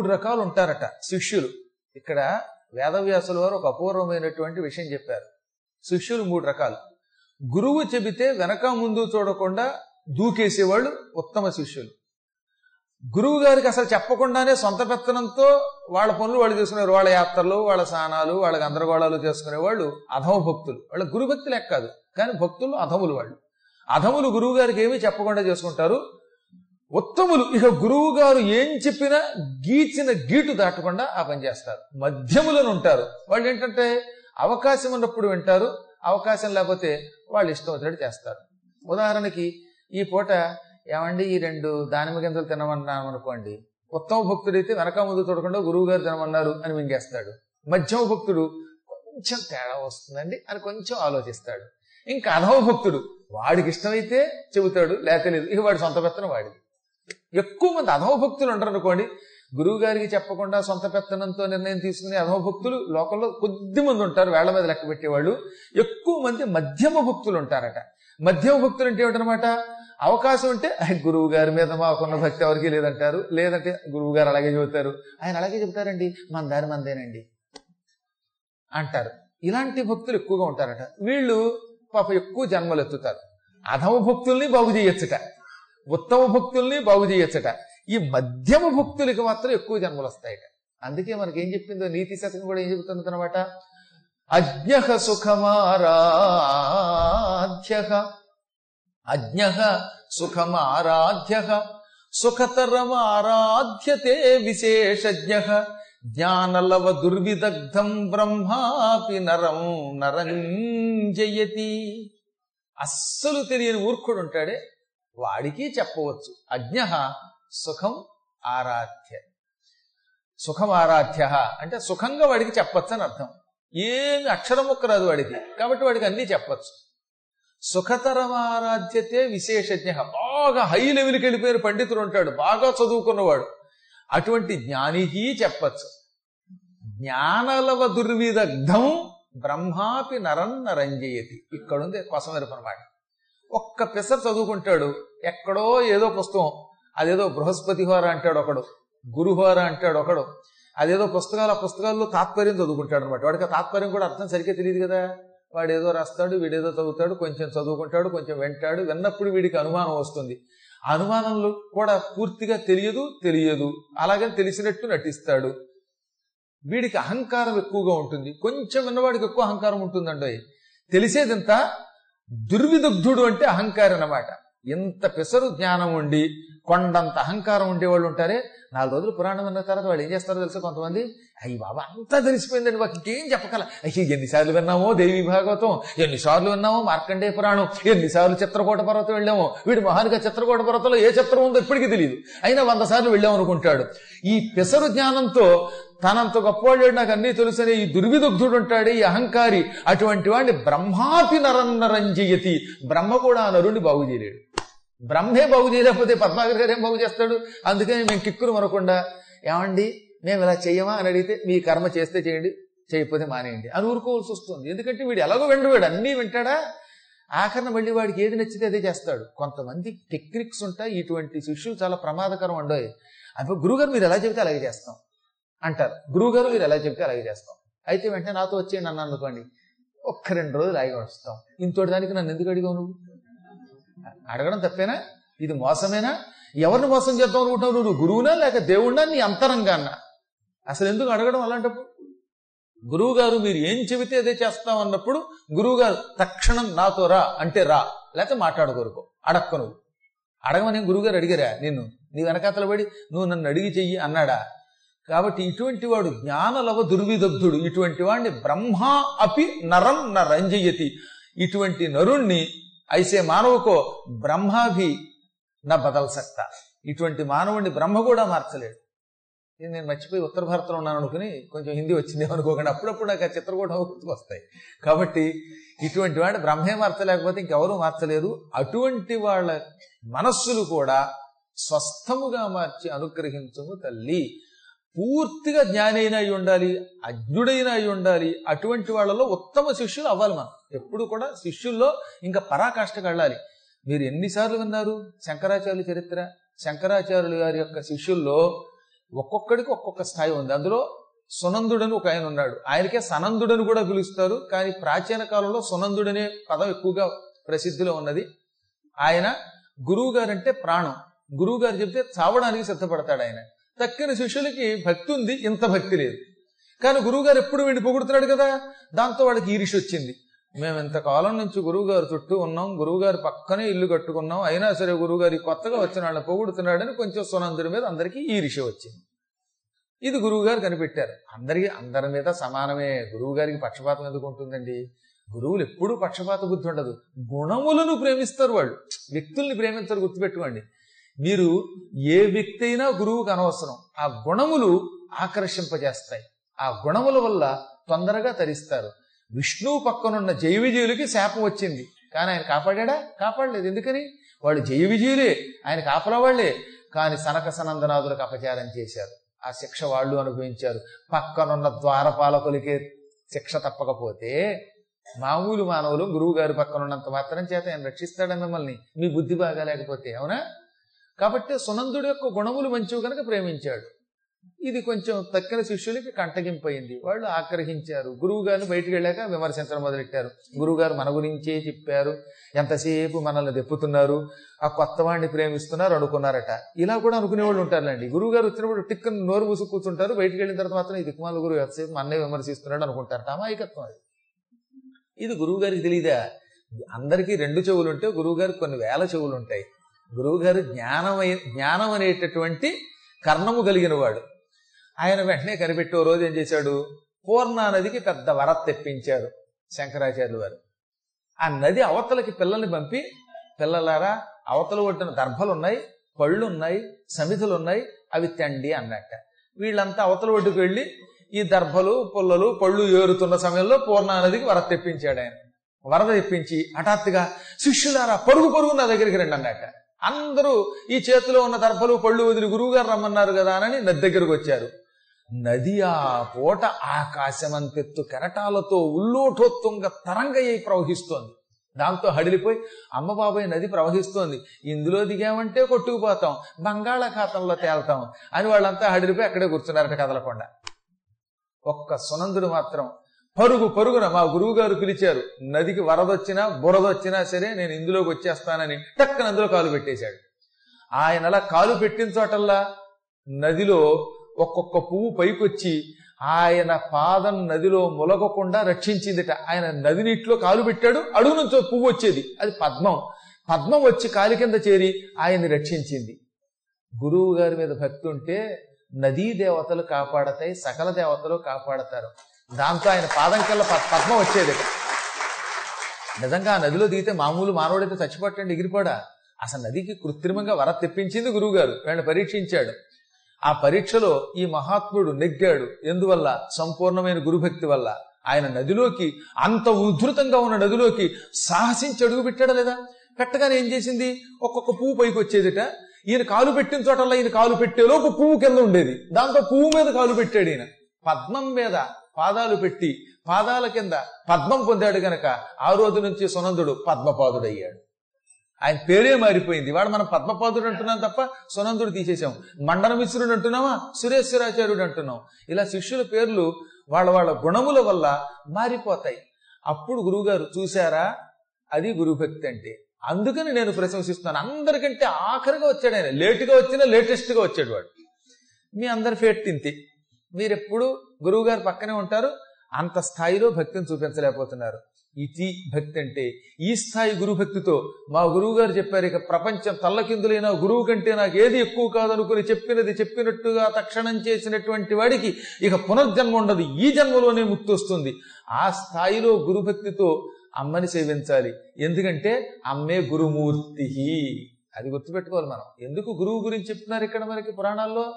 మూడు రకాలు ఉంటారట శిష్యులు. ఇక్కడ వేదవ్యాసుల వారు ఒక అపూర్వమైనటువంటి విషయం చెప్పారు. శిష్యులు మూడు రకాలు. గురువు చెబితే వెనక ముందు చూడకుండా దూకేసేవాళ్ళు ఉత్తమ శిష్యులు. గురువు గారికి అసలు చెప్పకుండానే సొంత పెత్తనంతో వాళ్ళ పనులు వాళ్ళు చేసుకునేవారు. వాళ్ళ యాత్రలు వాళ్ళ స్నానాలు వాళ్ళ గందరగోళాలు చేసుకునే వాళ్ళు అధమ భక్తులు. వాళ్ళ గురు భక్తి కాదు. కానీ భక్తులు అధములు వాళ్ళు. అధములు గురువు గారికి ఏమీ చెప్పకుండా చేసుకుంటారు. ఉత్తములు. ఇక గురువు గారు ఏం చెప్పినా గీచిన గీటు దాటకుండా ఆ పని చేస్తారు. మధ్యములను ఉంటారు. వాళ్ళు ఏంటంటే అవకాశం ఉన్నప్పుడు వింటారు. అవకాశం లేకపోతే వాళ్ళు ఇష్టం వచ్చినట్టు చేస్తారు. ఉదాహరణకి ఈ పూట ఏమండి ఈ రెండు దానిమ్మ గింజలు తినమన్నాం అనుకోండి. ఉత్తమ భక్తుడైతే వెనక ముందు చూడకుండా గురువు గారు తినమన్నారు అని మింగేస్తాడు. మధ్యమ భక్తుడు కొంచెం తేడా వస్తుందండి అని కొంచెం ఆలోచిస్తాడు. ఇంకా అధమ భక్తుడు వాడికి ఇష్టమైతే చెబుతాడు లేక లేదు. ఇక వాడి సొంత పెత్తనం వాడిది. ఎక్కువ మంది అధోభక్తులు ఉంటారు అనుకోండి గురువు గారికి చెప్పకుండా సొంత పెత్తనంతో నిర్ణయం తీసుకునే అధోభక్తులు లోకంలో కొద్ది మంది ఉంటారు వేళ్ళ మీద లెక్క పెట్టేవాళ్ళు. ఎక్కువ మంది మధ్యమ భక్తులు ఉంటారట. మధ్యమ భక్తులు అంటే ఏమిటనమాట? అవకాశం ఉంటే గురువు గారి మీద మాకున్న భక్తి ఎవరికి లేదంటారు. లేదంటే గురువు గారు అలాగే చెబుతారు. ఆయన అలాగే చెబుతారండి. మన దారి మందేనండి అంటారు. ఇలాంటి భక్తులు ఎక్కువగా ఉంటారట. వీళ్ళు పాప ఎక్కువ జన్మలు ఎత్తుతారు అధమ భక్తుల్ని బాగు చేయొచ్చుట. ఉత్తమ భక్తుల్ని బాగు చేయొచ్చట. ఈ మధ్యమ భక్తులకి మాత్రం ఎక్కువ జన్మలు వస్తాయట. అందుకే మనకి ఏం చెప్పిందో నీతి శాసనం కూడా ఏం చెబుతుంది అనమాట అజ్ఞ సుఖమారాధ్య. అజ్ఞ సుఖమారాధ్య. సుఖతరమారాధ్యతే విశేషజ్ఞ. జ్ఞానలవ దుర్విదగ్ధం బ్రహ్మాపి నరం నరంజయతి అస్సలు తెలియని మూర్ఖుడు ఉంటాడే. వాడికి చెప్పవచ్చు. అజ్ఞ సుఖం ఆరాధ్య. సుఖం ఆరాధ్య అంటే సుఖంగా వాడికి చెప్పచ్చు అని అర్థం. ఏమి అక్షరం రాదు వాడికి. కాబట్టి వాడికి అన్నీ చెప్పచ్చు. సుఖతరమారాధ్యతే విశేషజ్ఞ. బాగా హై లెవెల్కి వెళ్ళిపోయిన పండితుడు ఉంటాడు. బాగా చదువుకున్నవాడు. అటువంటి జ్ఞానికి చెప్పచ్చు. జ్ఞానలవ దుర్విదగ్ధం బ్రహ్మాపి నరం నరంజయతి. ఇక్కడుంది కొసమెరుపు అనమాట ఒక్క పిసర్ చదువుకుంటాడు. ఎక్కడో ఏదో పుస్తకం. అదేదో బృహస్పతి హోర అంటాడు ఒకడు. గురుహోర అంటాడు ఒకడు. అదేదో పుస్తకాలు ఆ పుస్తకాల్లో తాత్పర్యం చదువుకుంటాడు అనమాట వాడికి ఆ తాత్పర్యం కూడా అర్థం సరిగ్గా తెలియదు కదా. వాడు ఏదో రాస్తాడు వీడేదో చదువుతాడు కొంచెం చదువుకుంటాడు కొంచెం వింటాడు. విన్నప్పుడు వీడికి అనుమానం వస్తుంది. అనుమానంలో కూడా పూర్తిగా తెలియదు తెలియదు. అలాగని తెలిసినట్టు నటిస్తాడు. వీడికి అహంకారం ఎక్కువగా ఉంటుంది. కొంచెం విన్నవాడికి ఎక్కువ అహంకారం ఉంటుందండి తెలిసేదింత? దుర్విదగ్ధుడు అంటే అహంకారం అన్నమాట ఇంత పెసరు జ్ఞానం ఉండి కొండంత అహంకారం ఉండేవాళ్ళు ఉంటారే నాలుగు రోజులు పురాణం విన్న తర్వాత వాళ్ళు ఏం చేస్తారో తెలుసు కొంతమంది? అయ్యి బాబా అంతా తెలిసిపోయిందండి మాకు ఇంకేం చెప్పగల అయ్యి ఎన్నిసార్లు విన్నామో దేవి భాగవతం ఎన్నిసార్లు విన్నామో మార్కండేయ పురాణం ఎన్నిసార్లు చిత్రకూట పర్వతం వెళ్ళామో వీడు మహానుగా చిత్రకూట పర్వతంలో ఏ చిత్రం ఉందో ఇప్పటికీ తెలియదు అయినా వంద సార్లు వెళ్ళాం అనుకుంటాడు ఈ పెసరు జ్ఞానంతో తనంత గొప్పవాడు నాకు అన్నీ తెలుసని ఈ దుర్విదగ్ధుడు ఉంటాడు ఈ అహంకారి. అటువంటి వాడిని బ్రహ్మాపి నరన్నరంజయతి బ్రహ్మ కూడా ఆ నరుణ్ణి బాగు చేయలేడు. బ్రహ్మే బాగు చేయలేకపోతే పద్మాగర్ గారు ఏం బాగు చేస్తాడు? అందుకని మేము కిక్కును మనకుండా ఏమండి మేము ఇలా చెయ్యమా అని అడిగితే మీ కర్మ చేస్తే చేయండి చేయకపోతే మానేయండి. అని ఊరుకోవాల్సి వస్తుంది. ఎందుకంటే వీడు ఎలాగో విండవాడు అన్నీ వింటాడా? ఆఖరణ మళ్ళీ వాడికి ఏది నచ్చితే అదే చేస్తాడు. కొంతమంది టెక్నిక్స్ ఉంటాయి. ఇటువంటి శిష్యులు చాలా ప్రమాదకరం ఉండవు అప్పుడు గురుగారు మీరు ఎలా చెబితే అలాగే చేస్తాం. అంటారు. గురువుగారు మీరు ఎలా చెప్తే అలాగే చేస్తాం. అయితే వెంటనే నాతో వచ్చేయండి నన్ను అనుకోండి. ఒక్క రెండు రోజులు ఆగి వస్తాం. ఇంతటి దానికి నన్ను ఎందుకు అడిగావు నువ్వు? అడగడం తప్పేనా? ఇది మోసమేనా? ఎవరిని మోసం చేద్దాం అనుకుంటున్నావు నువ్వు? గురువునా లేక దేవుడినా నీ అంతరంగా అసలు ఎందుకు అడగడం అలాంటప్పుడు? గురువు గారు మీరు ఏం చెబితే అదే చేస్తాం అన్నప్పుడు గురువు గారు తక్షణం నాతో రా అంటే రా. లేకపోతే మాట్లాడుకోరుకో. అడక్క నువ్వు. అడగమని గురువుగారు అడిగారా? నిన్ను. నీ వెనకాతల పడి నువ్వు నన్ను అడిగి చెయ్యి అన్నాడా? కాబట్టి ఇటువంటి వాడు జ్ఞానలవ దుర్విదగ్ధుడు. ఇటువంటి వాడిని బ్రహ్మ అపి నరం నరంజయతి ఇటువంటి నరుణ్ణి ఐసే మానవుకో బ్రహ్మాభి నా బదల్ ఇటువంటి మానవుడిని బ్రహ్మ కూడా మార్చలేడు. నేను మర్చిపోయి ఉత్తర భారతంలో ఉన్నాను అనుకుని కొంచెం హిందీ వచ్చింది అనుకోకుండా. అప్పుడప్పుడు నాకు ఆ చిత్రకూట వస్తాయి కాబట్టి ఇటువంటి వాడు బ్రహ్మే మార్చలేకపోతే ఇంకెవరూ మార్చలేరు అటువంటి వాళ్ళ మనస్సులు కూడా స్వస్థముగా మార్చి అనుగ్రహించము తల్లి. పూర్తిగా జ్ఞానైన అయి ఉండాలి అజ్ఞుడైన అయి ఉండాలి అటువంటి వాళ్ళలో ఉత్తమ శిష్యులు అవ్వాలి మనం. ఎప్పుడు కూడా శిష్యుల్లో ఇంకా పరాకాష్ఠకు వెళ్ళాలి. మీరు ఎన్నిసార్లు విన్నారు శంకరాచార్యుల చరిత్ర? శంకరాచార్యులు గారి యొక్క శిష్యుల్లో ఒక్కొక్కడికి ఒక్కొక్క స్థాయి ఉంది. అందులో సునందుడని ఒక ఆయన ఉన్నాడు. ఆయనకే సనందుడని కూడా పిలుస్తారు కానీ ప్రాచీన కాలంలో సునందుడనే పదం ఎక్కువగా ప్రసిద్ధిలో ఉన్నది. ఆయన గురువు గారంటే ప్రాణం. గురువు గారు చెప్తే చావడానికి సిద్ధపడతాడు ఆయన. తక్కిన శిష్యులకి భక్తి ఉంది ఇంత భక్తి లేదు. కానీ గురువు గారు ఎప్పుడు వీడిని పొగుడుతున్నాడు కదా? దాంతో వాడికి ఈరిషి వచ్చింది. మేము ఇంతకాలం నుంచి గురువుగారు చుట్టూ ఉన్నాం గురువుగారు పక్కనే ఇల్లు కట్టుకున్నాం అయినా సరే గురువుగారి కొత్తగా వచ్చిన వాళ్ళని పొగుడుతున్నాడని కొంచెం సునందుడి మీద అందరికీ ఈరిషి వచ్చింది. ఇది గురువు గారు కనిపెట్టారు. అందరికీ అందరి మీద సమానమే. గురువుగారికి పక్షపాతం ఎందుకు ఉంటుందండి? గురువులు ఎప్పుడూ పక్షపాత బుద్ధి ఉండదు. గుణములను ప్రేమిస్తారు వాళ్ళు. వ్యక్తుల్ని ప్రేమించరు గుర్తుపెట్టుకోండి. మీరు ఏ వ్యక్తి అయినా గురువుకు అనవసరం. ఆ గుణములు ఆకర్షింపజేస్తాయి. ఆ గుణముల వల్ల తొందరగా తరిస్తారు. విష్ణువు పక్కనున్న జయ విజయులకి శాపం వచ్చింది. కానీ ఆయన కాపాడా కాపాడలేదు. ఎందుకని? వాళ్ళు జయ విజయులే. ఆయన కాపలవాళ్ళే కానీ సనక సనందనాథులకు అపచారం చేశారు. ఆ శిక్ష వాళ్ళు అనుభవించారు. పక్కనున్న ద్వారపాలకులకే శిక్ష తప్పకపోతే మామూలు మానవులు గురువు గారి పక్కనున్నంత మాత్రం చేత ఆయన రక్షిస్తాడా మిమ్మల్ని? మీ బుద్ధి బాగా లేకపోతే అవునా? కాబట్టి సునందుడు యొక్క గుణములు మంచివి కనుక ప్రేమించాడు. ఇది కొంచెం తక్కిన శిష్యులకి కంటగింపయింది. వాళ్ళు ఆగ్రహించారు. గురువు గారిని బయటికి వెళ్ళాక విమర్శించడం మొదలెట్టారు. గురువుగారు మన గురించే చెప్పారు. ఎంతసేపు మనల్ని దెప్పుతున్నారు ఆ కొత్త వాడిని ప్రేమిస్తున్నారు అనుకున్నారట. ఇలా కూడా అనుకునే వాళ్ళు ఉంటారులేండి. గురువు గారు వచ్చినప్పుడు టిక్ నోరు మూసు కూర్చుంటారు. బయటికి వెళ్ళిన తర్వాత మాత్రం ఈ దిక్కుమాల గురువు ఎంతసేపు మన్నే విమర్శిస్తున్నాడు అనుకుంటారు అమాయకత్వం అది. ఇది గురువు గారికి తెలియదా అందరికీ రెండు చెవులు ఉంటే గురువు గారికి కొన్ని వేల చెవులు ఉంటాయి గురువుగారు జ్ఞానమై జ్ఞానం అనేటటువంటి కర్ణము కలిగిన వాడు ఆయన వెంటనే కనిపెట్టి ఓ రోజు ఏం చేశాడు? పూర్ణానదికి పెద్ద వర తెప్పించారు శంకరాచార్యులు వారు. ఆ నది అవతలకి పిల్లల్ని పంపి పిల్లలారా అవతల ఒడ్డున దర్భలు ఉన్నాయి పళ్ళు ఉన్నాయి సమితులు ఉన్నాయి అవి తండి అన్నట్ట. వీళ్ళంతా అవతల ఒడ్డుకు వెళ్ళి ఈ దర్భలు పుల్లలు పళ్ళు ఏరుతున్న సమయంలో పూర్ణానదికి వరద తెప్పించాడు ఆయన. వరద తెప్పించి హఠాత్తుగా శిష్యులారా పరుగు పరుగు నా దగ్గరికి రండి అన్నట్ట. అందరూ ఈ చేతిలో ఉన్న దర్భలు పళ్ళు వదిలి గురువుగారు రమ్మన్నారు కదా అని నది దగ్గరకు వచ్చారు. నది ఆ పూట ఆకాశమంతెత్తు కెరటాలతో ఉల్లోటోత్తుంగ తరంగయ్యి ప్రవహిస్తోంది. దాంతో హడిలిపోయి అమ్మ బాబాయ్ నది ప్రవహిస్తోంది. ఇందులో దిగామంటే కొట్టుకుపోతాం. బంగాళాఖాతంలో తేల్తాం. అని వాళ్ళంతా హడిలిపోయి అక్కడే కూర్చున్నారట కదలకుండా. ఒక్క సునందుడు మాత్రం పరుగు పరుగున మా గురువు గారు పిలిచారు నదికి వరదొచ్చినా బురదొచ్చినా సరే నేను ఇందులోకి వచ్చేస్తానని. టక్కన అందులో కాలు పెట్టేశాడు. ఆయన అలా కాలు పెట్టిన చోటల్లా నదిలో ఒక్కొక్క పువ్వు పైకొచ్చి ఆయన పాదం నదిలో ములగకుండా రక్షించిందిట. ఆయన నది నీటిలో కాలు పెట్టాడు అడుగు నుంచి పువ్వు వచ్చేది. అది పద్మం. పద్మం వచ్చి కాలి కింద చేరి ఆయన్ని రక్షించింది. గురువు గారి మీద భక్తి ఉంటే నదీ దేవతలు కాపాడతాయి సకల దేవతలు కాపాడతారు. దాంతో ఆయన పాదం కింద ప- పద్మం వచ్చేది. నిజంగా ఆ నదిలో దిగితే మామూలు మానవుడైతే చచ్చిపట్టండి ఎగిరిపోడా అసలు నదికి కృత్రిమంగా వర తెప్పించింది గురువుగారు. వీళ్ళని పరీక్షించాడు. ఆ పరీక్షలో ఈ మహాత్ముడు నెగ్గాడు. ఎందువల్ల? సంపూర్ణమైన గురుభక్తి వల్ల. ఆయన నదిలోకి అంత ఉధృతంగా ఉన్న నదిలోకి సాహసించి అడుగు పెట్టాడా లేదా? పెట్టగానే ఏం చేసింది? ఒక్కొక్క పువ్వు పైకి వచ్చేదిట. ఈయన కాలు పెట్టిన చోటల్లా ఈయన కాలు పెట్టేలోపు పువ్వు కింద ఉండేది. దాంతో పువ్వు మీద కాలు పెట్టాడు ఈయన. పద్మం మీద పాదాలు పెట్టి పాదాల కింద పద్మం పొందాడు గనక ఆ రోజు నుంచి సునందుడు పద్మపాదుడయ్యాడు. ఆయన పేరే మారిపోయింది. వాడు మనం పద్మపాదుడు అంటున్నాం తప్ప సునందుడు తీసేసాం మండనమిశ్రుడు అంటున్నామా? సురేశ్వరాచార్యుడు అంటున్నాం. ఇలా శిష్యుల పేర్లు వాళ్ళ వాళ్ళ గుణముల వల్ల మారిపోతాయి. అప్పుడు గురువుగారు చూశారా? అది గురుభక్తి అంటే. అందుకని నేను ప్రశంసిస్తున్నాను. అందరికంటే ఆఖరిగా వచ్చాడు ఆయన. లేటుగా వచ్చినా లేటెస్ట్గా వచ్చాడు వాడు. మీ అందరి ఫేట్ తింతే. మీరెప్పుడు గురువు గారు పక్కనే ఉంటారు. అంత స్థాయిలో భక్తిని చూపించలేకపోతున్నారు. ఇది భక్తి అంటే ఈ స్థాయి గురు భక్తితో మా గురువు గారు చెప్పారు ఇక ప్రపంచం తల్లకిందులైన గురువు కంటే నాకు ఏది ఎక్కువ కాదనుకుని చెప్పినది చెప్పినట్టుగా తక్షణం చేసినటువంటి వాడికి ఇక పునర్జన్మ ఉండదు. ఈ జన్మలోనే ముక్తి వస్తుంది. ఆ స్థాయిలో గురుభక్తితో అమ్మని సేవించాలి. ఎందుకంటే అమ్మే గురుమూర్తి అది గుర్తుపెట్టుకోవాలి మనం. ఎందుకు గురువు గురించి చెప్తున్నారు ఇక్కడ మనకి పురాణాల్లో?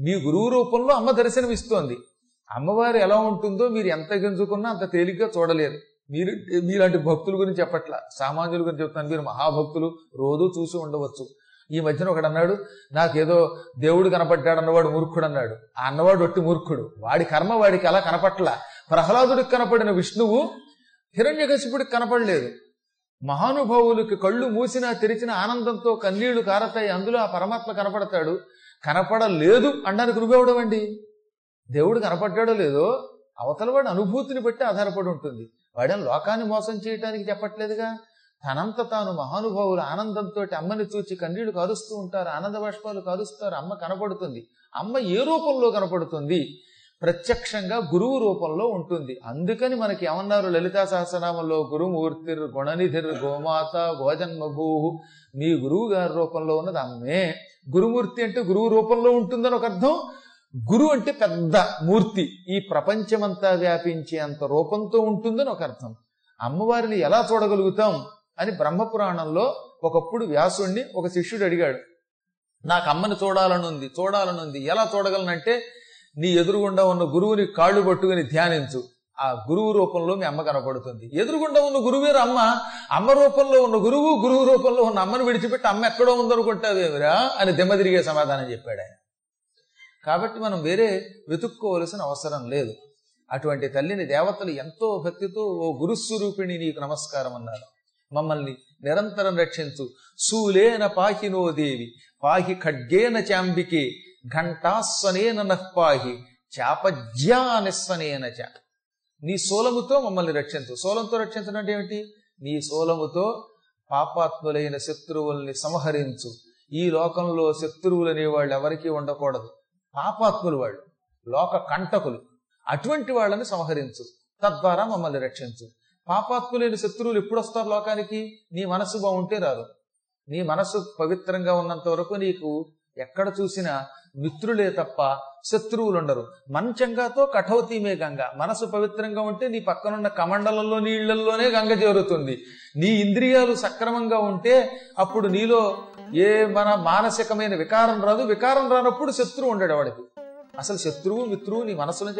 మీ గురువు రూపంలో అమ్మ దర్శనం ఇస్తోంది అమ్మవారు ఎలా ఉంటుందో మీరు ఎంత గెంజుకున్నా అంత తేలిగ్గా చూడలేరు. మీరు మీలాంటి భక్తుల గురించి చెప్పట్ల. సామాన్యుల గురించి చెప్తాను మీరు మహాభక్తులు రోజు చూసి ఉండవచ్చు. ఈ మధ్యన ఒకడు అన్నాడు నాకేదో దేవుడు కనపడ్డాడు అన్నవాడు మూర్ఖుడు అన్నాడు. ఆ అన్నవాడు ఒట్టి మూర్ఖుడు. వాడి కర్మ వాడికి అలా కనపట్ల. ప్రహ్లాదుడికి కనపడిన విష్ణువు హిరణ్యకశిపుడికి కనపడలేదు. మహానుభావులకి కళ్ళు మూసినా తెరిచిన ఆనందంతో కన్నీళ్ళు కారతాయి. అందులో ఆ పరమాత్మ కనపడతాడు. కనపడలేదు. అనడానికి నువ్వెవడవండి? దేవుడు కనపడ్డాడో లేదో అవతల వాడి అనుభూతిని బట్టి ఆధారపడి ఉంటుంది. వాడని లోకాన్ని మోసం చేయటానికి చెప్పట్లేదుగా? తనంత తాను మహానుభావులు ఆనందంతో అమ్మని చూచి కన్నీళ్ళు కారుస్తూ ఉంటారు ఆనంద బాష్పాలు కారుస్తారు అమ్మ కనపడుతుంది. అమ్మ ఏ రూపంలో కనపడుతుంది? ప్రత్యక్షంగా గురువు రూపంలో ఉంటుంది. అందుకని మనకి ఏమన్నారు లలితా సహస్రనామంలో గురుమూర్తిర్ గుణనిధిర్ గోమాత గోజన్మభూ మీ గురువు గారి రూపంలో ఉన్నది అమ్మే. గురుమూర్తి అంటే గురువు రూపంలో ఉంటుందని ఒక అర్థం. గురు అంటే పెద్ద మూర్తి. ఈ ప్రపంచమంతా వ్యాపించే అంత రూపంతో ఉంటుందని ఒక అర్థం. అమ్మవారిని ఎలా చూడగలుగుతాం అని బ్రహ్మపురాణంలో ఒకప్పుడు వ్యాసుణ్ణి ఒక శిష్యుడు అడిగాడు. నాకు అమ్మని చూడాలనుంది చూడాలనుంది ఎలా చూడగలనంటే నీ ఎదురుగుండా ఉన్న గురువుని కాళ్ళు పట్టుకుని ధ్యానించు. ఆ గురువు రూపంలో మీ అమ్మ కనపడుతుంది. ఎదురుగుండా ఉన్న గురువేరు అమ్మ. అమ్మ రూపంలో ఉన్న గురువు గురువు రూపంలో ఉన్న అమ్మను విడిచిపెట్టి అమ్మ ఎక్కడో ఉందనుకుంటావేమిరా అని దిమ్మ తిరిగే సమాధానం చెప్పాడు ఆయన. కాబట్టి మనం వేరే వెతుక్కోవలసిన అవసరం లేదు. అటువంటి తల్లిని దేవతలు ఎంతో భక్తితో ఓ గురుస్వరూపిణి నీకు నమస్కారం అన్నారు. మమ్మల్ని నిరంతరం రక్షించు. శూలేన పాహినో దేవి పాహి ఖడ్గేన చాంబికే ఘంటాస్వనేన నహ్పాహి చాపజ్యానిస్వనేన చ. నీ సోలముతో మమ్మల్ని రక్షించు. సోలంతో రక్షించడం అంటే ఏమిటి? నీ సోలముతో పాపాత్ములైన శత్రువుల్ని సంహరించు. ఈ లోకంలో శత్రువులనే వాళ్ళు ఎవరికీ ఉండకూడదు. పాపాత్ములు వాళ్ళు లోక కంటకులు. అటువంటి వాళ్ళని సంహరించు. తద్వారా మమ్మల్ని రక్షించు. పాపాత్ములైన శత్రువులు ఎప్పుడు వస్తారు లోకానికి? నీ మనసు బాగుంటే రారు నీ మనసు పవిత్రంగా ఉన్నంత వరకు నీకు ఎక్కడ చూసినా మిత్రులే తప్ప శత్రువులు ఉండరు మంచంగాతో కఠౌతీమే గంగ. మనసు పవిత్రంగా ఉంటే నీ పక్కనున్న కమండలంలో నీళ్ళలోనే గంగ చేరుతుంది. నీ ఇంద్రియాలు సక్రమంగా ఉంటే అప్పుడు నీలో ఏ మన మానసికమైన వికారం రాదు వికారం రానప్పుడు శత్రువు ఉండడు వాడికి అసలు శత్రువు మిత్రువు నీ మనసులో